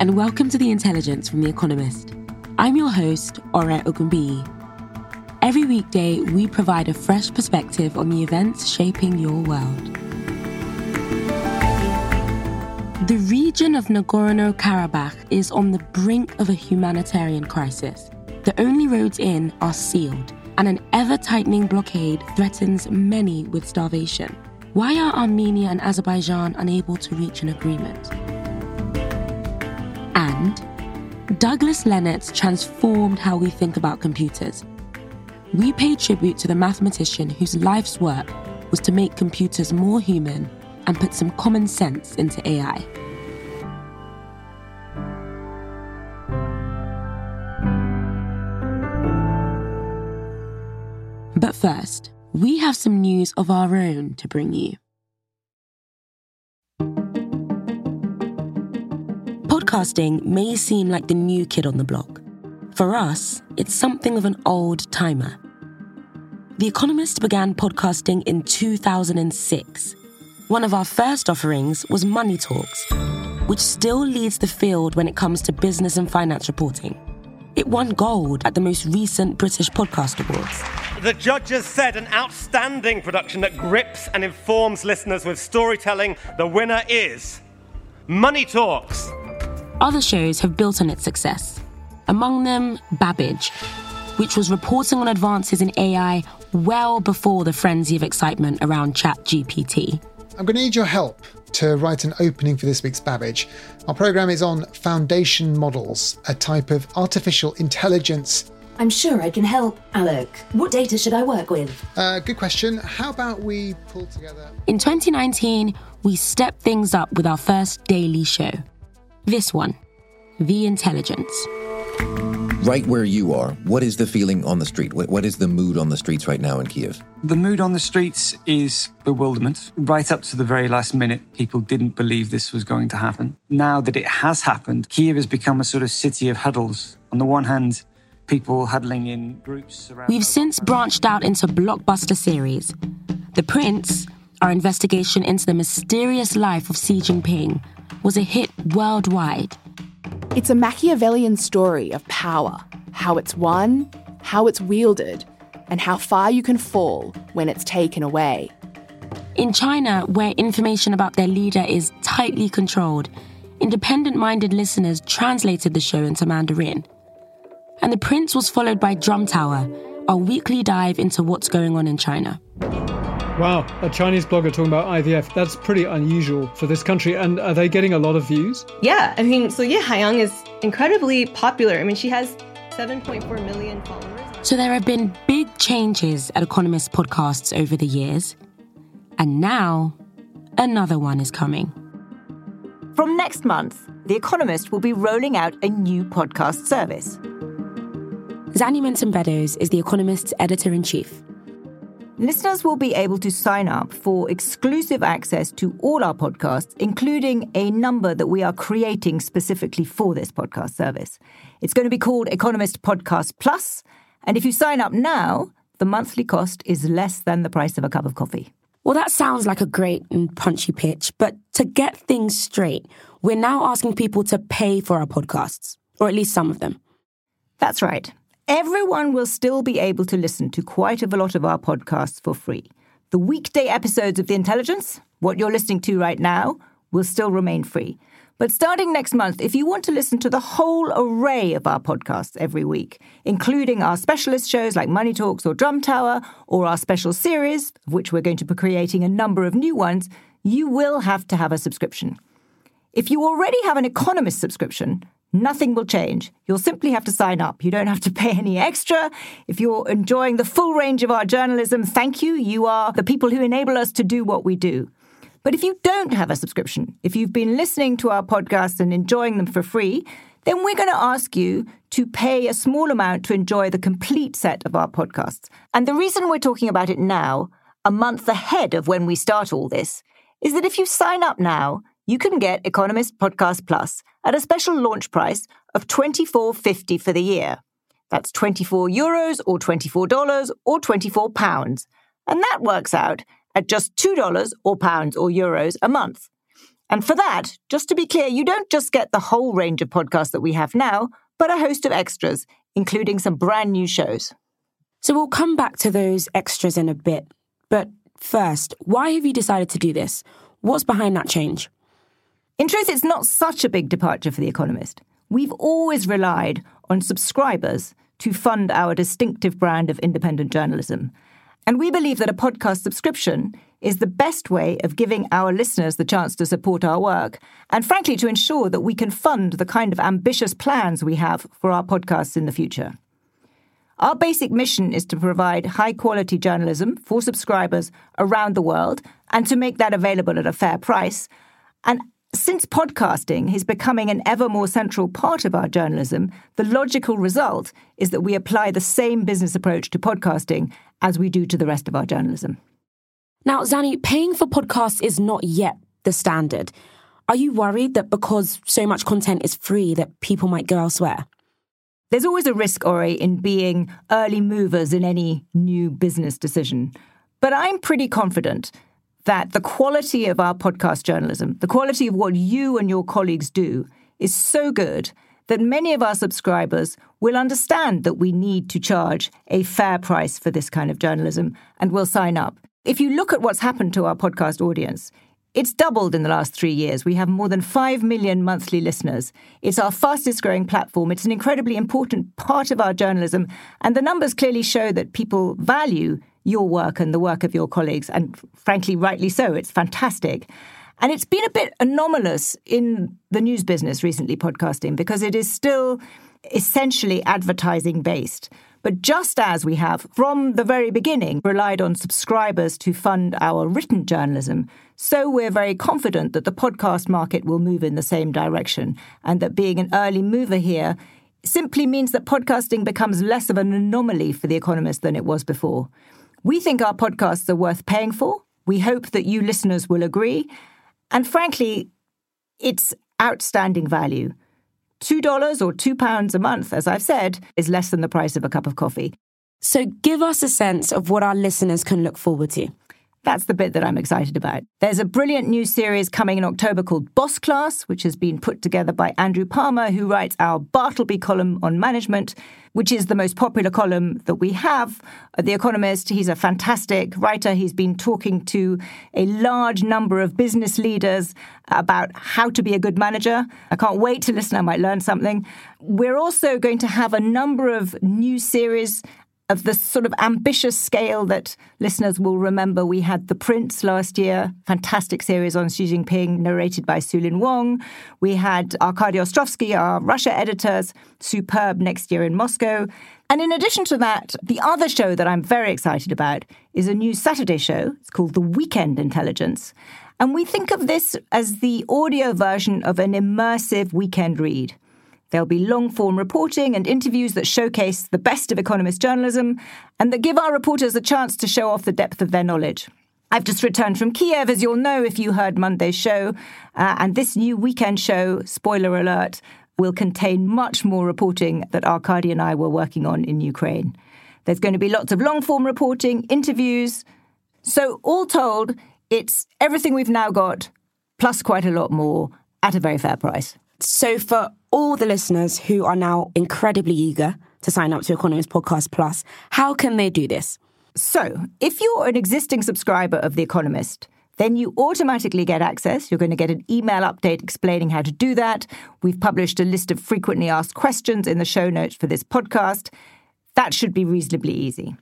And welcome to The Intelligence from The Economist. I'm your host, Ore Ogunbiyi. Every weekday, we provide a fresh perspective on the events shaping your world. The region of Nagorno Karabakh is on the brink of a humanitarian crisis. The only roads in are sealed, and an ever tightening blockade threatens many with starvation. Why are Armenia and Azerbaijan unable to reach an agreement? Douglas Lenat transformed how we think about computers. We pay tribute to the mathematician whose life's work was to make computers more human and put some common sense into AI. But first, we have some news of our own to bring you. Podcasting may seem like the new kid on the block. For us, it's something of an old timer. The Economist began podcasting in 2006. One of our first offerings was Money Talks, which still leads the field when it comes to business and finance reporting. It won gold at the most recent British Podcast Awards. The judges said an outstanding production that grips and informs listeners with storytelling. The winner is Money Talks. Other shows have built on its success. Among them, Babbage, which was reporting on advances in AI well before the frenzy of excitement around ChatGPT. I'm going to need your help to write an opening for this week's Babbage. Our programme is on foundation models, a type of artificial intelligence. I'm sure I can help, Alok. What data should I work with? Uh, good question. How about we pull together? In 2019, we stepped things up with our first daily show. This one, The Intelligence. Right where you are, what is the feeling on the street? What, what is the mood on the streets right now in Kiev? The mood on the streets is bewilderment. Right up to the very last minute, people didn't believe this was going to happen. Now that it has happened, Kiev has become a sort of city of huddles. On the one hand, people huddling in groups around. We've since branched out into blockbuster series. The Prince, our investigation into the mysterious life of Xi Jinping, was a hit worldwide. It's a Machiavellian story of power, how it's won, how it's wielded, and how far you can fall when it's taken away. In China, where information about their leader is tightly controlled, independent minded listeners translated the show into Mandarin. And The Prince was followed by Drum Tower, our weekly dive into what's going on in China. Wow, a Chinese blogger talking about IVF. That's pretty unusual for this country. And are they getting a lot of views? Yeah, I mean, so yeah, Haiyang is incredibly popular. I mean, she has 7.4 million followers. So there have been big changes at Economist podcasts over the years. And now, another one is coming. From next month, The Economist will be rolling out a new podcast service. Zanny Minton Beddoes is The Economist's editor in chief. Listeners will be able to sign up for exclusive access to all our podcasts, including a number that we are creating specifically for this podcast service. It's going to be called Economist Podcast Plus, and if you sign up now, the monthly cost is less than the price of a cup of coffee. Well, that sounds like a great and punchy pitch, but to get things straight, we're now asking people to pay for our podcasts, or at least some of them. That's right. Everyone will still be able to listen to quite a lot of our podcasts for free. The weekday episodes of The Intelligence, what you're listening to right now, will still remain free. But starting next month, if you want to listen to the whole array of our podcasts every week, including our specialist shows like Money Talks or Drum Tower, or our special series, of which we're going to be creating a number of new ones, you will have to have a subscription. If you already have an Economist subscription, Nothing will change. You'll simply have to sign up. You don't have to pay any extra. If you're enjoying the full range of our journalism, thank you. You are the people who enable us to do what we do. But if you don't have a subscription, if you've been listening to our podcasts and enjoying them for free, then we're going to ask you to pay a small amount to enjoy the complete set of our podcasts. And the reason we're talking about it now, a month ahead of when we start all this, is that if you sign up now, you can get Economist Podcast Plus at a special launch price of $24.50 for the year. That's 24 euros or $24 or 24 pounds. And that works out at just $2 or pounds or euros a month. And for that, just to be clear, you don't just get the whole range of podcasts that we have now, but a host of extras, including some brand new shows. So we'll come back to those extras in a bit. But first, why have you decided to do this? What's behind that change? In truth, it's not such a big departure for The Economist. We've always relied on subscribers to fund our distinctive brand of independent journalism. And we believe that a podcast subscription is the best way of giving our listeners the chance to support our work, and frankly, to ensure that we can fund the kind of ambitious plans we have for our podcasts in the future. Our basic mission is to provide high quality journalism for subscribers around the world and to make that available at a fair price. And since podcasting is becoming an ever more central part of our journalism, the logical result is that we apply the same business approach to podcasting as we do to the rest of our journalism. Now, Zanny, paying for podcasts is not yet the standard. Are you worried that because so much content is free that people might go elsewhere? There's always a risk, Ori, in being early movers in any new business decision. But I'm pretty confident that the quality of our podcast journalism, the quality of what you and your colleagues do, is so good that many of our subscribers will understand that we need to charge a fair price for this kind of journalism and will sign up. If you look at what's happened to our podcast audience, it's doubled in the last three years. We have more than 5 million monthly listeners. It's our fastest growing platform. It's an incredibly important part of our journalism. And the numbers clearly show that people value your work and the work of your colleagues. And frankly, rightly so. It's fantastic. And it's been a bit anomalous in the news business recently, podcasting, because it is still essentially advertising based. But just as we have, from the very beginning, relied on subscribers to fund our written journalism, so we're very confident that the podcast market will move in the same direction, and that being an early mover here simply means that podcasting becomes less of an anomaly for The Economist than it was before. We think our podcasts are worth paying for. We hope that you listeners will agree. And frankly, it's outstanding value. $2 or £2 a month, as I've said, is less than the price of a cup of coffee. So give us a sense of what our listeners can look forward to. That's the bit that I'm excited about. There's a brilliant new series coming in October called Boss Class, which has been put together by Andrew Palmer, who writes our Bartleby column on management, which is the most popular column that we have at The Economist. He's a fantastic writer. He's been talking to a large number of business leaders about how to be a good manager. I can't wait to listen. I might learn something. We're also going to have a number of new series of the sort of ambitious scale that listeners will remember. We had The Prince last year, fantastic series on Xi Jinping, narrated by Sue-Lin Wong. We had Arkady Ostrovsky, our Russia editors, superb next year in Moscow. And in addition to that, the other show that I'm very excited about is a new Saturday show. It's called The Weekend Intelligence. And we think of this as the audio version of an immersive weekend read. There'll be long form reporting and interviews that showcase the best of economist journalism and that give our reporters a chance to show off the depth of their knowledge. I've just returned from Kiev, as you'll know if you heard Monday's show, uh, and this new weekend show, spoiler alert, will contain much more reporting that Arkady and I were working on in Ukraine. There's going to be lots of long form reporting, interviews. So, all told, it's everything we've now got, plus quite a lot more at a very fair price. So, for all the listeners who are now incredibly eager to sign up to Economist Podcast Plus, how can they do this? So, if you're an existing subscriber of The Economist, then you automatically get access. You're going to get an email update explaining how to do that. We've published a list of frequently asked questions in the show notes for this podcast. That should be reasonably easy.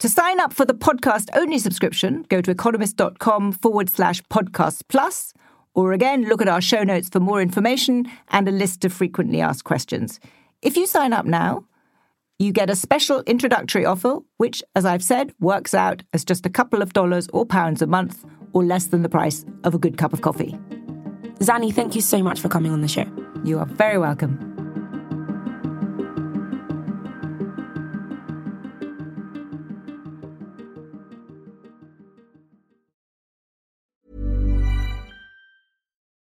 To sign up for the podcast only subscription, go to economist.com forward slash podcast plus Or again, look at our show notes for more information and a list of frequently asked questions. If you sign up now, you get a special introductory offer, which, as I've said, works out as just a couple of dollars or pounds a month, or less than the price of a good cup of coffee. Zanny, thank you so much for coming on the show. You are very welcome.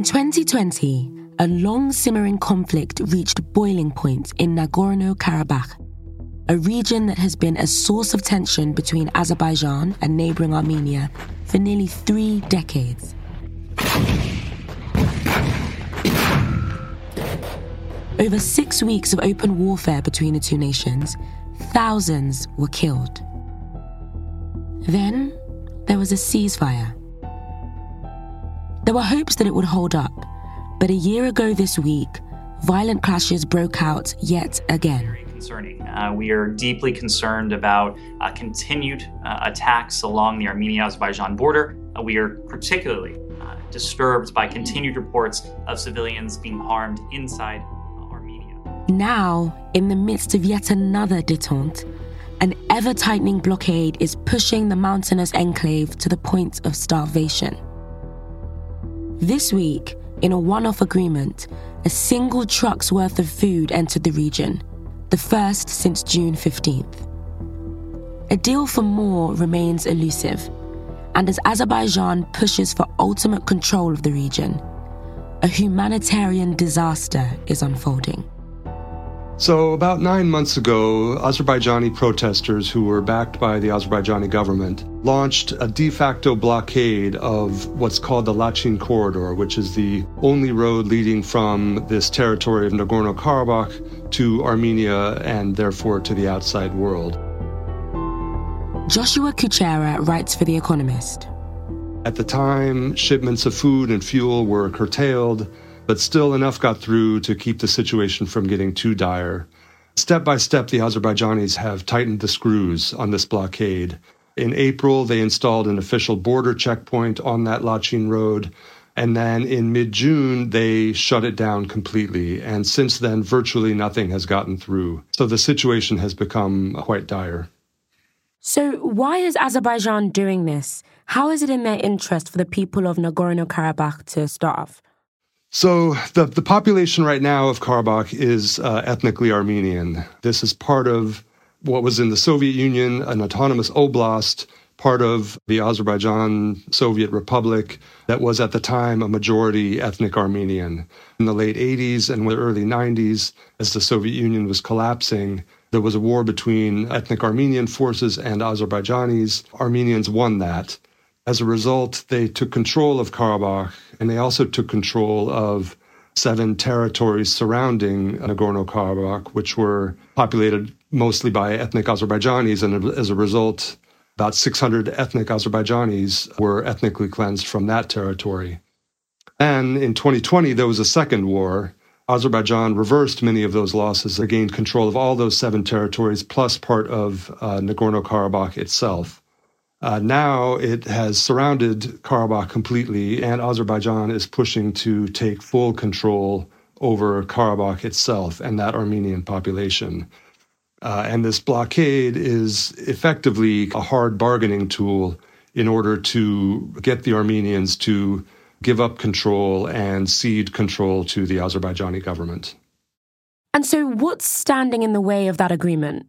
In 2020, a long simmering conflict reached boiling point in Nagorno Karabakh, a region that has been a source of tension between Azerbaijan and neighboring Armenia for nearly three decades. Over six weeks of open warfare between the two nations, thousands were killed. Then there was a ceasefire. There were hopes that it would hold up, but a year ago this week, violent clashes broke out yet again. Concerning. Uh, we are deeply concerned about uh, continued uh, attacks along the Armenia Azerbaijan border. Uh, we are particularly uh, disturbed by continued reports of civilians being harmed inside Armenia. Now, in the midst of yet another detente, an ever tightening blockade is pushing the mountainous enclave to the point of starvation. This week, in a one off agreement, a single truck's worth of food entered the region, the first since June 15th. A deal for more remains elusive, and as Azerbaijan pushes for ultimate control of the region, a humanitarian disaster is unfolding. So, about nine months ago, Azerbaijani protesters who were backed by the Azerbaijani government launched a de facto blockade of what's called the Lachin Corridor, which is the only road leading from this territory of Nagorno Karabakh to Armenia and therefore to the outside world. Joshua Kucera writes for The Economist. At the time, shipments of food and fuel were curtailed but still enough got through to keep the situation from getting too dire. Step by step, the Azerbaijanis have tightened the screws on this blockade. In April, they installed an official border checkpoint on that Lachin road. And then in mid June, they shut it down completely. And since then, virtually nothing has gotten through. So the situation has become quite dire. So, why is Azerbaijan doing this? How is it in their interest for the people of Nagorno Karabakh to starve? So the, the population right now of Karabakh is uh, ethnically Armenian. This is part of what was in the Soviet Union, an autonomous oblast, part of the Azerbaijan Soviet Republic that was at the time a majority ethnic Armenian. In the late 80s and the early 90s, as the Soviet Union was collapsing, there was a war between ethnic Armenian forces and Azerbaijanis. Armenians won that. As a result, they took control of Karabakh and they also took control of seven territories surrounding Nagorno Karabakh, which were populated mostly by ethnic Azerbaijanis. And as a result, about 600 ethnic Azerbaijanis were ethnically cleansed from that territory. And in 2020, there was a second war. Azerbaijan reversed many of those losses. They gained control of all those seven territories, plus part of uh, Nagorno Karabakh itself. Uh, now it has surrounded Karabakh completely, and Azerbaijan is pushing to take full control over Karabakh itself and that Armenian population. Uh, and this blockade is effectively a hard bargaining tool in order to get the Armenians to give up control and cede control to the Azerbaijani government. And so, what's standing in the way of that agreement?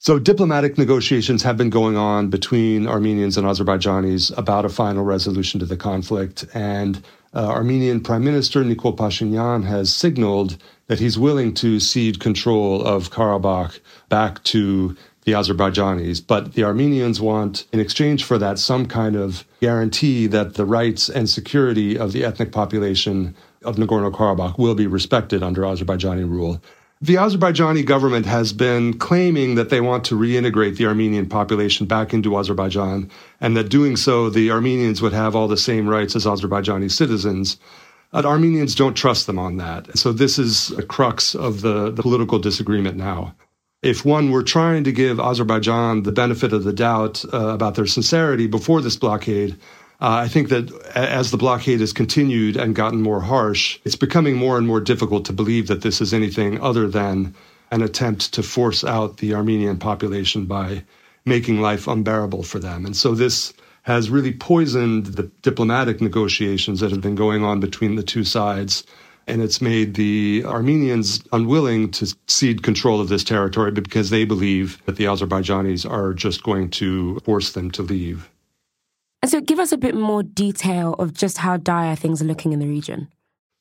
So, diplomatic negotiations have been going on between Armenians and Azerbaijanis about a final resolution to the conflict. And uh, Armenian Prime Minister Nikol Pashinyan has signaled that he's willing to cede control of Karabakh back to the Azerbaijanis. But the Armenians want, in exchange for that, some kind of guarantee that the rights and security of the ethnic population of Nagorno Karabakh will be respected under Azerbaijani rule. The Azerbaijani government has been claiming that they want to reintegrate the Armenian population back into Azerbaijan, and that doing so, the Armenians would have all the same rights as Azerbaijani citizens. But Armenians don't trust them on that. So, this is a crux of the, the political disagreement now. If one were trying to give Azerbaijan the benefit of the doubt uh, about their sincerity before this blockade, uh, I think that as the blockade has continued and gotten more harsh, it's becoming more and more difficult to believe that this is anything other than an attempt to force out the Armenian population by making life unbearable for them. And so this has really poisoned the diplomatic negotiations that have been going on between the two sides. And it's made the Armenians unwilling to cede control of this territory because they believe that the Azerbaijanis are just going to force them to leave. And so, give us a bit more detail of just how dire things are looking in the region.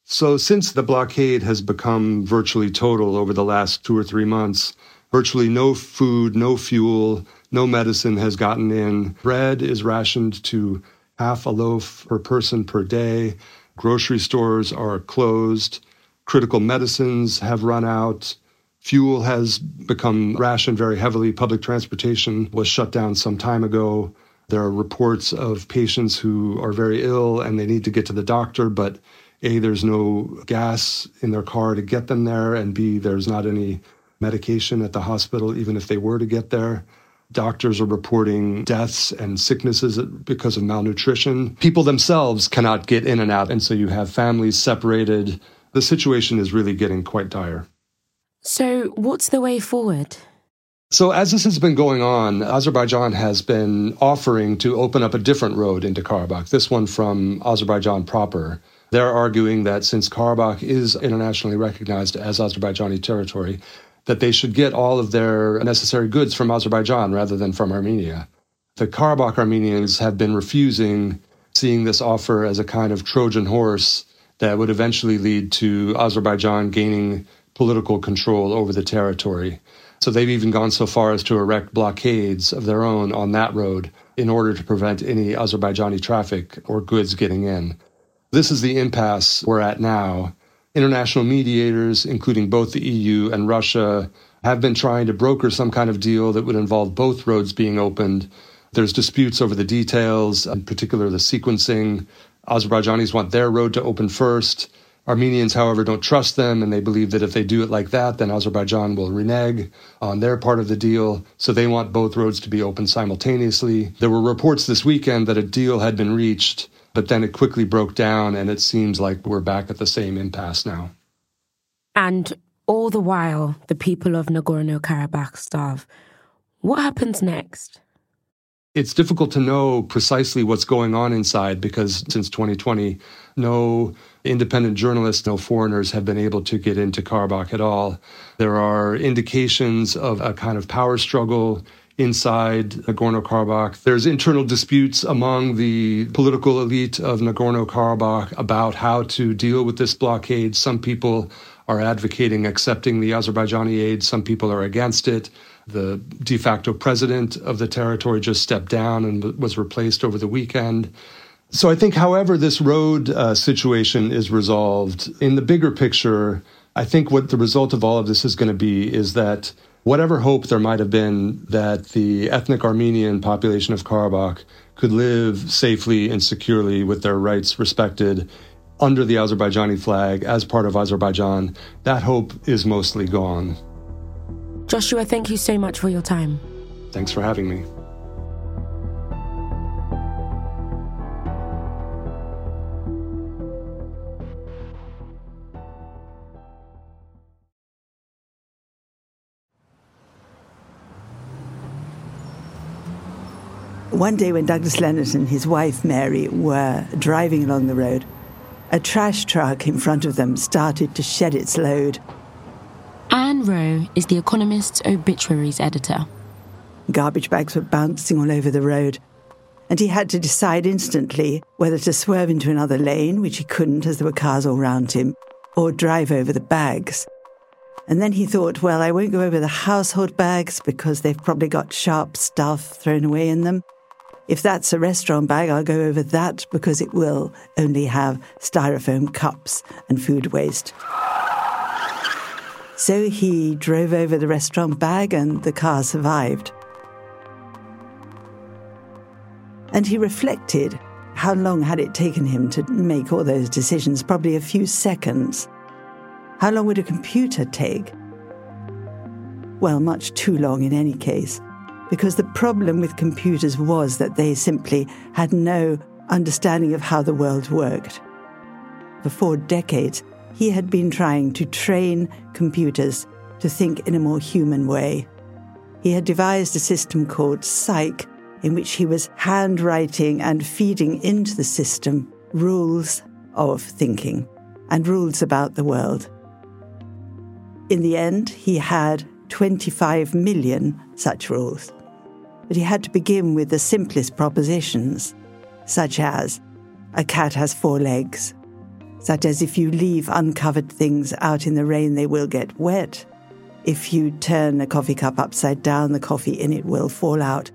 So, since the blockade has become virtually total over the last two or three months, virtually no food, no fuel, no medicine has gotten in. Bread is rationed to half a loaf per person per day. Grocery stores are closed. Critical medicines have run out. Fuel has become rationed very heavily. Public transportation was shut down some time ago. There are reports of patients who are very ill and they need to get to the doctor, but A, there's no gas in their car to get them there, and B, there's not any medication at the hospital, even if they were to get there. Doctors are reporting deaths and sicknesses because of malnutrition. People themselves cannot get in and out, and so you have families separated. The situation is really getting quite dire. So, what's the way forward? So, as this has been going on, Azerbaijan has been offering to open up a different road into Karabakh, this one from Azerbaijan proper. They're arguing that since Karabakh is internationally recognized as Azerbaijani territory, that they should get all of their necessary goods from Azerbaijan rather than from Armenia. The Karabakh Armenians have been refusing, seeing this offer as a kind of Trojan horse that would eventually lead to Azerbaijan gaining political control over the territory. So they've even gone so far as to erect blockades of their own on that road in order to prevent any Azerbaijani traffic or goods getting in. This is the impasse we're at now. International mediators, including both the EU and Russia, have been trying to broker some kind of deal that would involve both roads being opened. There's disputes over the details, in particular the sequencing. Azerbaijanis want their road to open first. Armenians, however, don't trust them, and they believe that if they do it like that, then Azerbaijan will renege on their part of the deal. So they want both roads to be open simultaneously. There were reports this weekend that a deal had been reached, but then it quickly broke down, and it seems like we're back at the same impasse now. And all the while, the people of Nagorno Karabakh starve. What happens next? It's difficult to know precisely what's going on inside because since 2020, no independent journalists, no foreigners have been able to get into Karabakh at all. There are indications of a kind of power struggle inside Nagorno Karabakh. There's internal disputes among the political elite of Nagorno Karabakh about how to deal with this blockade. Some people are advocating accepting the Azerbaijani aid, some people are against it. The de facto president of the territory just stepped down and was replaced over the weekend. So I think, however, this road uh, situation is resolved, in the bigger picture, I think what the result of all of this is going to be is that whatever hope there might have been that the ethnic Armenian population of Karabakh could live safely and securely with their rights respected under the Azerbaijani flag as part of Azerbaijan, that hope is mostly gone. Joshua, thank you so much for your time. Thanks for having me. One day, when Douglas Lenat and his wife Mary were driving along the road, a trash truck in front of them started to shed its load. Ann Wroe is The Economist's obituaries editor. Garbage bags were bouncing all over the road, and he had to decide instantly whether to swerve into another lane, which he couldn't as there were cars all round him, or drive over the bags. And then he thought, well, I won't go over the household bags because they've probably got sharp stuff thrown away in them. If that's a restaurant bag, I'll go over that because it will only have styrofoam cups and food waste. So he drove over the restaurant bag and the car survived. And he reflected how long had it taken him to make all those decisions? Probably a few seconds. How long would a computer take? Well, much too long in any case, because the problem with computers was that they simply had no understanding of how the world worked. For four decades, he had been trying to train computers to think in a more human way. He had devised a system called Cyc, in which he was handwriting and feeding into the system rules of thinking and rules about the world. In the end, he had 25 million such rules. But he had to begin with the simplest propositions, such as a cat has four legs, such as if you leave uncovered things out in the rain, they will get wet. If you turn a coffee cup upside down, the coffee in it will fall out.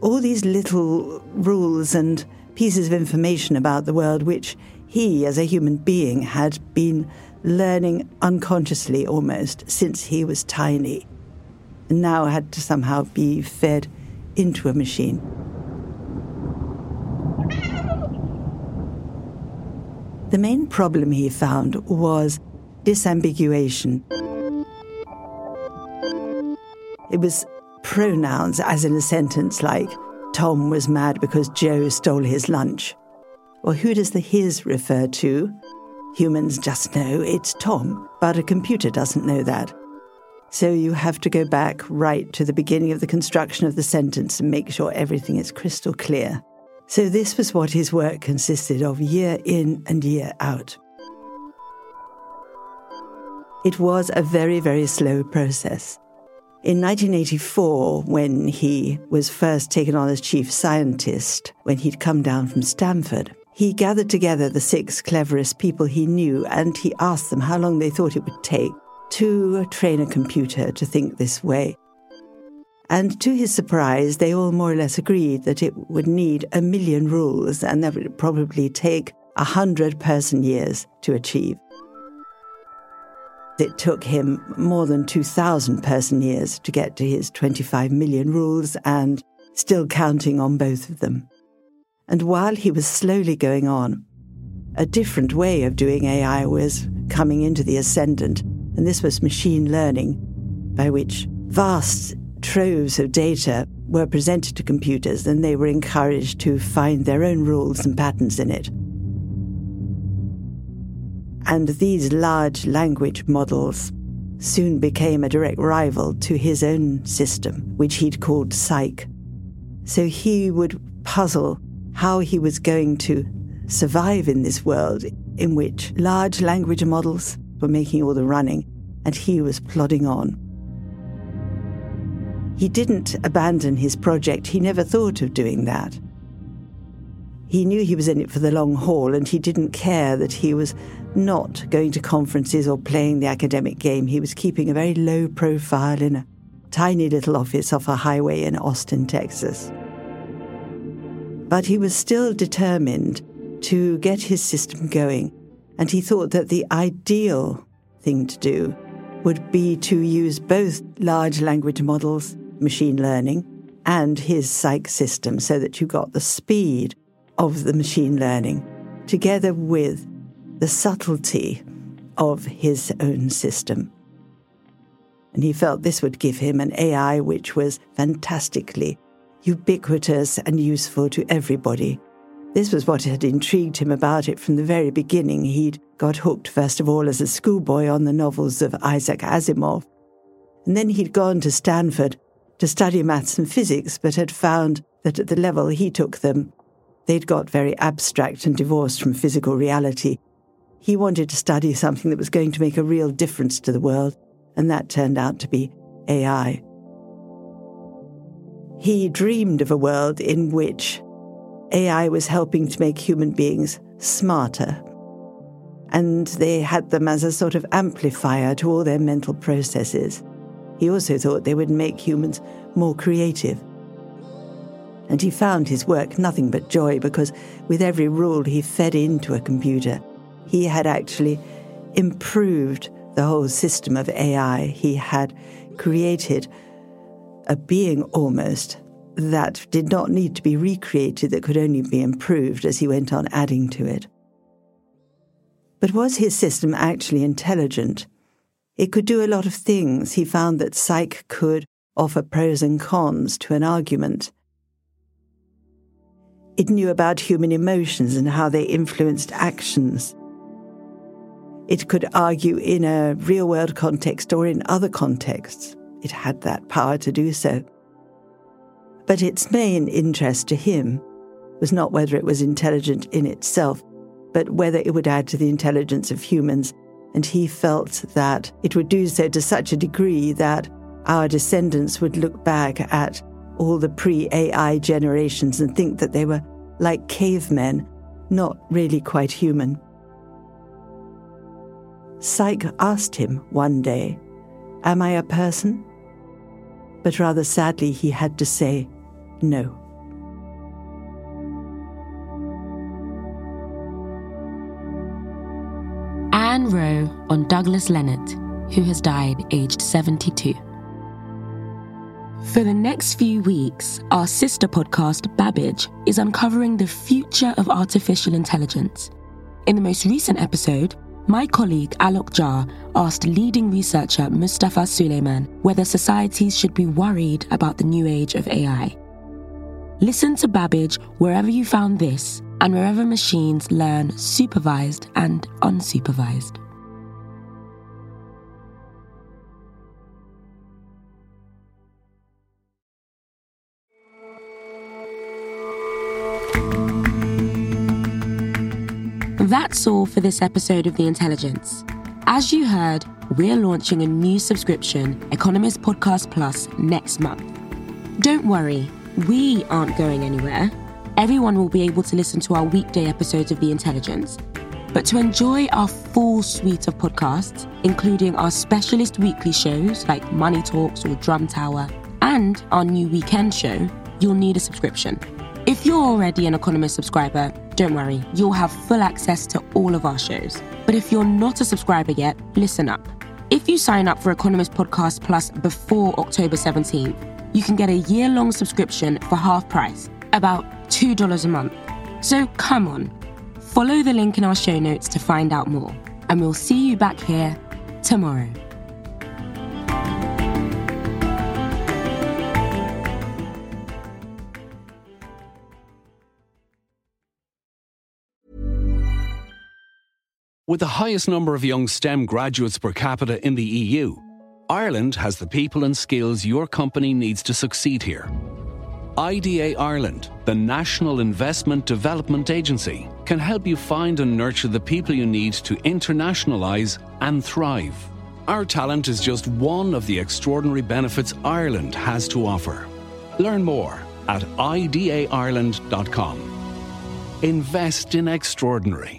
All these little rules and pieces of information about the world, which he, as a human being, had been learning unconsciously almost since he was tiny, and now had to somehow be fed into a machine. The main problem he found was disambiguation. It was pronouns, as in a sentence like, Tom was mad because Joe stole his lunch. Or who does the his refer to? Humans just know it's Tom, but a computer doesn't know that. So you have to go back right to the beginning of the construction of the sentence and make sure everything is crystal clear. So this was what his work consisted of year in and year out. It was a very, very slow process. In 1984, when he was first taken on as chief scientist, when he'd come down from Stanford, he gathered together the six cleverest people he knew and he asked them how long they thought it would take to train a computer to think this way. And to his surprise, they all more or less agreed that it would need a million rules and that would probably take a hundred person years to achieve. It took him more than 2,000 person years to get to his 25 million rules and still counting on both of them. And while he was slowly going on, a different way of doing AI was coming into the ascendant, and this was machine learning, by which vast troves of data were presented to computers and they were encouraged to find their own rules and patterns in it. And these large language models soon became a direct rival to his own system, which he'd called Cyc. So he would puzzle how he was going to survive in this world in which large language models were making all the running and he was plodding on. He didn't abandon his project, he never thought of doing that. He knew he was in it for the long haul and he didn't care that he was not going to conferences or playing the academic game. He was keeping a very low profile in a tiny little office off a highway in Austin, Texas. But he was still determined to get his system going, and he thought that the ideal thing to do would be to use both large language models, machine learning, and his Cyc system so that you got the speed of the machine learning together with the subtlety of his own system. And he felt this would give him an AI which was fantastically ubiquitous and useful to everybody. This was what had intrigued him about it from the very beginning. He'd got hooked, first of all, as a schoolboy on the novels of Isaac Asimov. And then he'd gone to Stanford to study maths and physics, but had found that at the level he took them, they'd got very abstract and divorced from physical reality. He wanted to study something that was going to make a real difference to the world, and that turned out to be AI. He dreamed of a world in which AI was helping to make human beings smarter. and they had them as a sort of amplifier to all their mental processes. He also thought they would make humans more creative. And he found his work nothing but joy because with every rule he fed into a computer, he had actually improved the whole system of AI. He had created a being almost that did not need to be recreated, that could only be improved as he went on adding to it. But was his system actually intelligent? It could do a lot of things. He found that Cyc could offer pros and cons to an argument. It knew about human emotions and how they influenced actions. It could argue in a real world context or in other contexts. It had that power to do so. But its main interest to him was not whether it was intelligent in itself, but whether it would add to the intelligence of humans. And he felt that it would do so to such a degree that our descendants would look back at all the pre AI generations and think that they were like cavemen, not really quite human. Cyc asked him one day, Am I a person? But rather sadly, he had to say, No. Ann Wroe on Douglas Lenat, who has died aged 72. For the next few weeks, our sister podcast, Babbage, is uncovering the future of artificial intelligence. In the most recent episode, my colleague Alok Jha asked leading researcher Mustafa Suleyman whether societies should be worried about the new age of AI. Listen to Babbage wherever you found this and wherever machines learn supervised and unsupervised. That's all for this episode of The Intelligence. As you heard, we're launching a new subscription, Economist Podcast Plus, next month. Don't worry, we aren't going anywhere. Everyone will be able to listen to our weekday episodes of The Intelligence. But to enjoy our full suite of podcasts, including our specialist weekly shows like Money Talks or Drum Tower, and our new weekend show, you'll need a subscription. If you're already an Economist subscriber, don't worry, you'll have full access to all of our shows. But if you're not a subscriber yet, listen up. If you sign up for Economist Podcast Plus before October 17th, you can get a year long subscription for half price, about $2 a month. So come on, follow the link in our show notes to find out more. And we'll see you back here tomorrow. With the highest number of young STEM graduates per capita in the EU, Ireland has the people and skills your company needs to succeed here. IDA Ireland, the National Investment Development Agency, can help you find and nurture the people you need to internationalise and thrive. Our talent is just one of the extraordinary benefits Ireland has to offer. Learn more at idaireland.com. Invest in extraordinary.